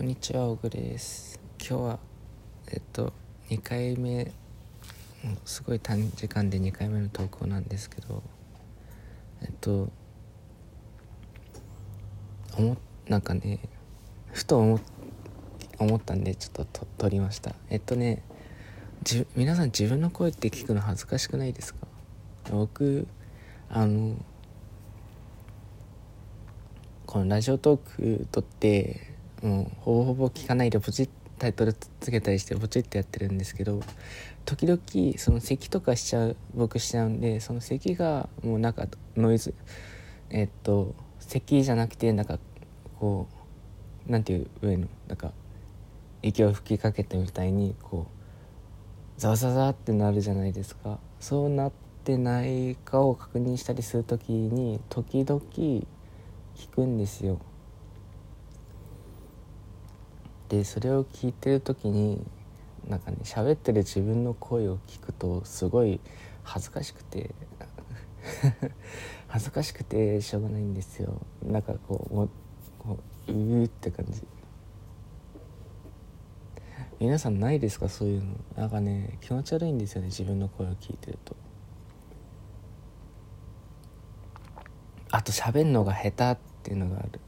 こんにちは、小暮です。今日は、えっと、2回目、すごい短時間で2回目の投稿なんですけど、えっと、思っなんかね、ふと思っ思ったんで、ちょっとと撮りました。えっとね、じ皆さん自分の声って聞くの恥ずかしくないですか？僕、あの、このラジオトーク撮ってもうほぼほぼ聞かないでポチッタイトルつけたりしてポチッてやってるんですけど時々その咳とかしちゃう僕しちゃうんでその咳がもうなんかノイズえっと咳じゃなくてなんかこうなんていう上のなんか息を吹きかけてみたいにこうザワザワザってなるじゃないですか。そうなってないかを確認したりする時に時々聞くんですよ。でそれを聞いてる時になんかね喋ってる自分の声を聞くとすごい恥ずかしくて 恥ずかしくてしょうがないんですよ。なんかこううこううーって感じ。皆さんないですか？そういうの。なんかね気持ち悪いんですよね自分の声を聞いてると。あと喋るのが下手っていうのがある。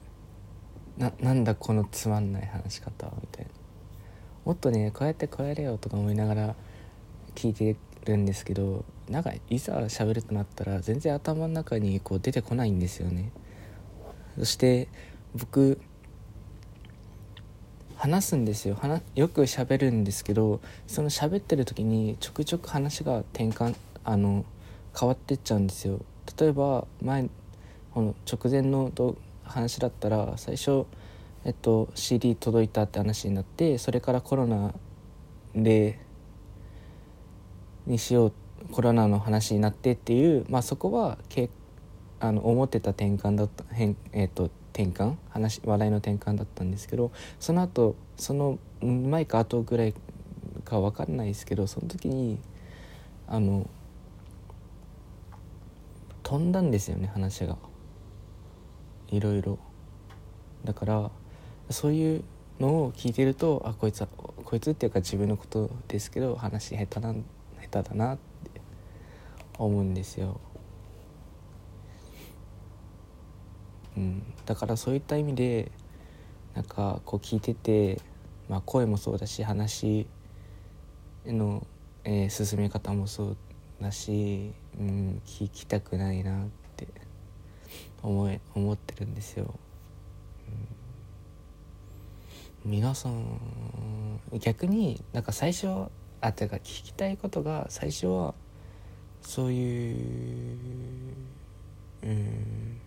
ななんだこのつまんない話し方みたいな。もっとねこうやってこうやれよとか思いながら聞いてるんですけどなんかいざ喋るとなったら全然頭の中にこう出てこないんですよね。そして僕話すんですよ。話よく喋るんですけどその喋ってる時にちょくちょく話が転換あの変わってっちゃうんですよ。例えば前この直前の動話だったら最初、えっと、CD 届いたって話になってそれからコロナでにしようコロナの話になってっていう、まあ、そこはけあの思ってた転換だった変、えっと、転換話話題の転換だったんですけどその後その前か後ぐらいか分かんないですけどその時にあの飛んだんですよね話が。いろいろだからそういうのを聞いてるとあこいつはこいつっていうか自分のことですけど話下手な下手だなって思うんですよ、うん、だからそういった意味でなんかこう聞いてて、まあ、声もそうだし話の、えー進め方もそうだし、うん、聞きたくないなって思い思ってるんですよ、うん。皆さん逆になんか最初あてか聞きたいことが最初はそういう、うん、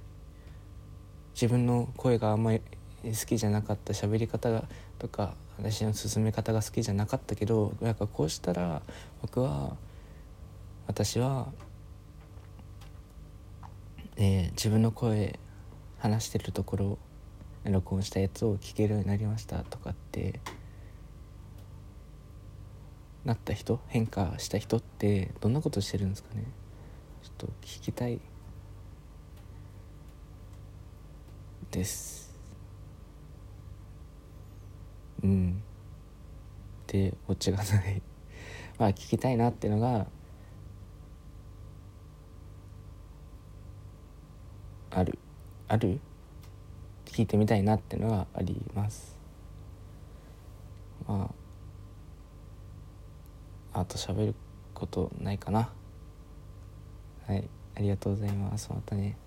自分の声があんまり好きじゃなかった喋り方がとか話の進め方が好きじゃなかったけどなんかこうしたら僕は私はえー自分の声話してるところ録音したやつを聞けるようになりましたとかってなった人変化した人ってどんなことしてるんですかね。ちょっと聞きたい。です。うん。でオチがない。まあ聞きたいなっていうのがあるある？聞いてみたいなっていうのがあります。まああと喋ることないかな。はいありがとうございます。またね。